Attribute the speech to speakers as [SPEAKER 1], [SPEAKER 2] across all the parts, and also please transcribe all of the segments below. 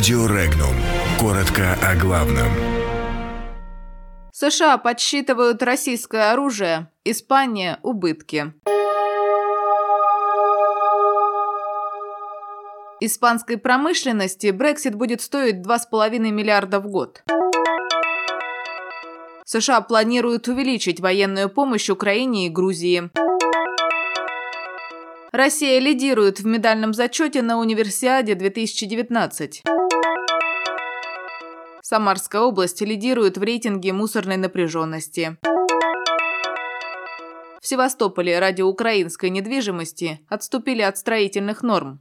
[SPEAKER 1] Радио Регнум. Коротко о главном.
[SPEAKER 2] США подсчитывают российское оружие, Испания – убытки. Испанской промышленности Брексит будет стоить 2,5 миллиарда в год. США планируют увеличить военную помощь Украине и Грузии. Россия лидирует в медальном зачете на Универсиаде 2019. Самарская область лидирует в рейтинге мусорной напряженности. В Севастополе ради украинской недвижимости отступили от строительных норм.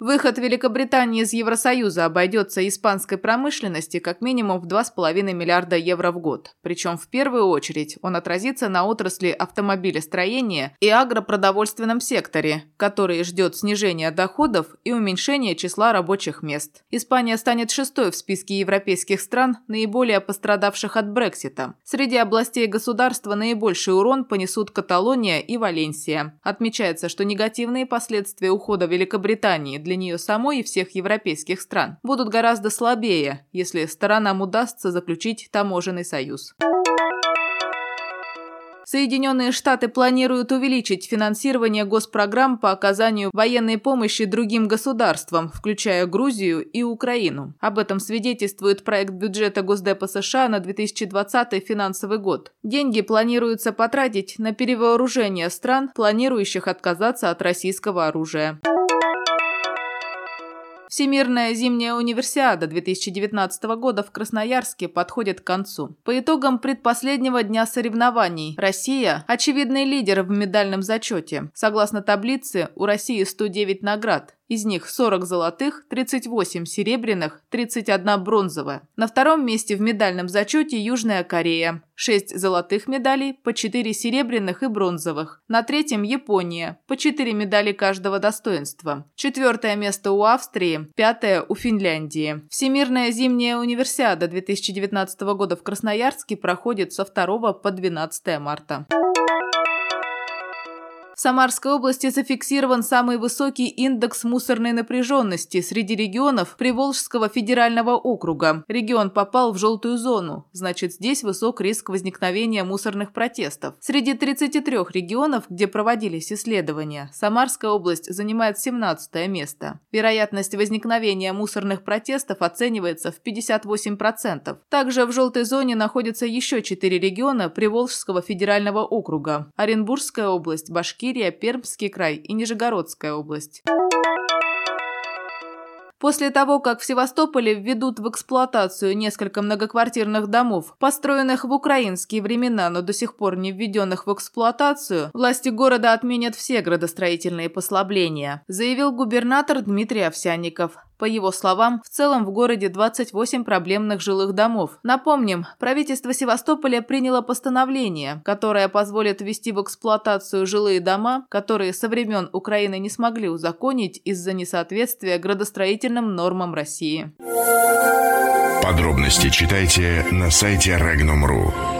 [SPEAKER 2] Выход Великобритании из Евросоюза обойдется испанской промышленности как минимум в 2,5 миллиарда евро в год. Причем в первую очередь он отразится на отрасли автомобилестроения и агропродовольственном секторе, который ждет снижения доходов и уменьшения числа рабочих мест. Испания станет шестой в списке европейских стран, наиболее пострадавших от Брексита. Среди областей государства наибольший урон понесут Каталония и Валенсия. Отмечается, что негативные последствия ухода Великобритании для для нее самой и всех европейских стран будут гораздо слабее, если сторонам удастся заключить таможенный союз. Соединенные Штаты планируют увеличить финансирование госпрограмм по оказанию военной помощи другим государствам, включая Грузию и Украину. Об этом свидетельствует проект бюджета Госдепа США на 2020 финансовый год. Деньги планируется потратить на перевооружение стран, планирующих отказаться от российского оружия. Всемирная зимняя универсиада 2019 года в Красноярске подходит к концу. По итогам предпоследнего дня соревнований Россия – очевидный лидер в медальном зачете. Согласно таблице, у России 109 наград, из них 40 золотых, 38 серебряных, 31 бронзовая. На втором месте в медальном зачете Южная Корея. 6 золотых медалей, по 4 серебряных и бронзовых. На третьем Япония, по 4 медали каждого достоинства. Четвертое место у Австрии, пятое у Финляндии. Всемирная зимняя универсиада 2019 года в Красноярске проходит со 2 по 12 марта. Самарской области зафиксирован самый высокий индекс мусорной напряженности среди регионов Приволжского федерального округа. Регион попал в желтую зону, значит здесь высок риск возникновения мусорных протестов. Среди 33 регионов, где проводились исследования, Самарская область занимает 17 место. Вероятность возникновения мусорных протестов оценивается в 58%. Также в желтой зоне находятся еще 4 региона Приволжского федерального округа – Оренбургская область, Башкирия, Башкирия, Пермский край и Нижегородская область. После того, как в Севастополе введут в эксплуатацию несколько многоквартирных домов, построенных в украинские времена, но до сих пор не введенных в эксплуатацию, власти города отменят все градостроительные послабления, заявил губернатор Дмитрий Овсянников. По его словам, в целом в городе 28 проблемных жилых домов. Напомним, правительство Севастополя приняло постановление, которое позволит ввести в эксплуатацию жилые дома, которые со времен Украины не смогли узаконить из-за несоответствия градостроительным нормам России.
[SPEAKER 1] Подробности читайте на сайте Regnum.ru.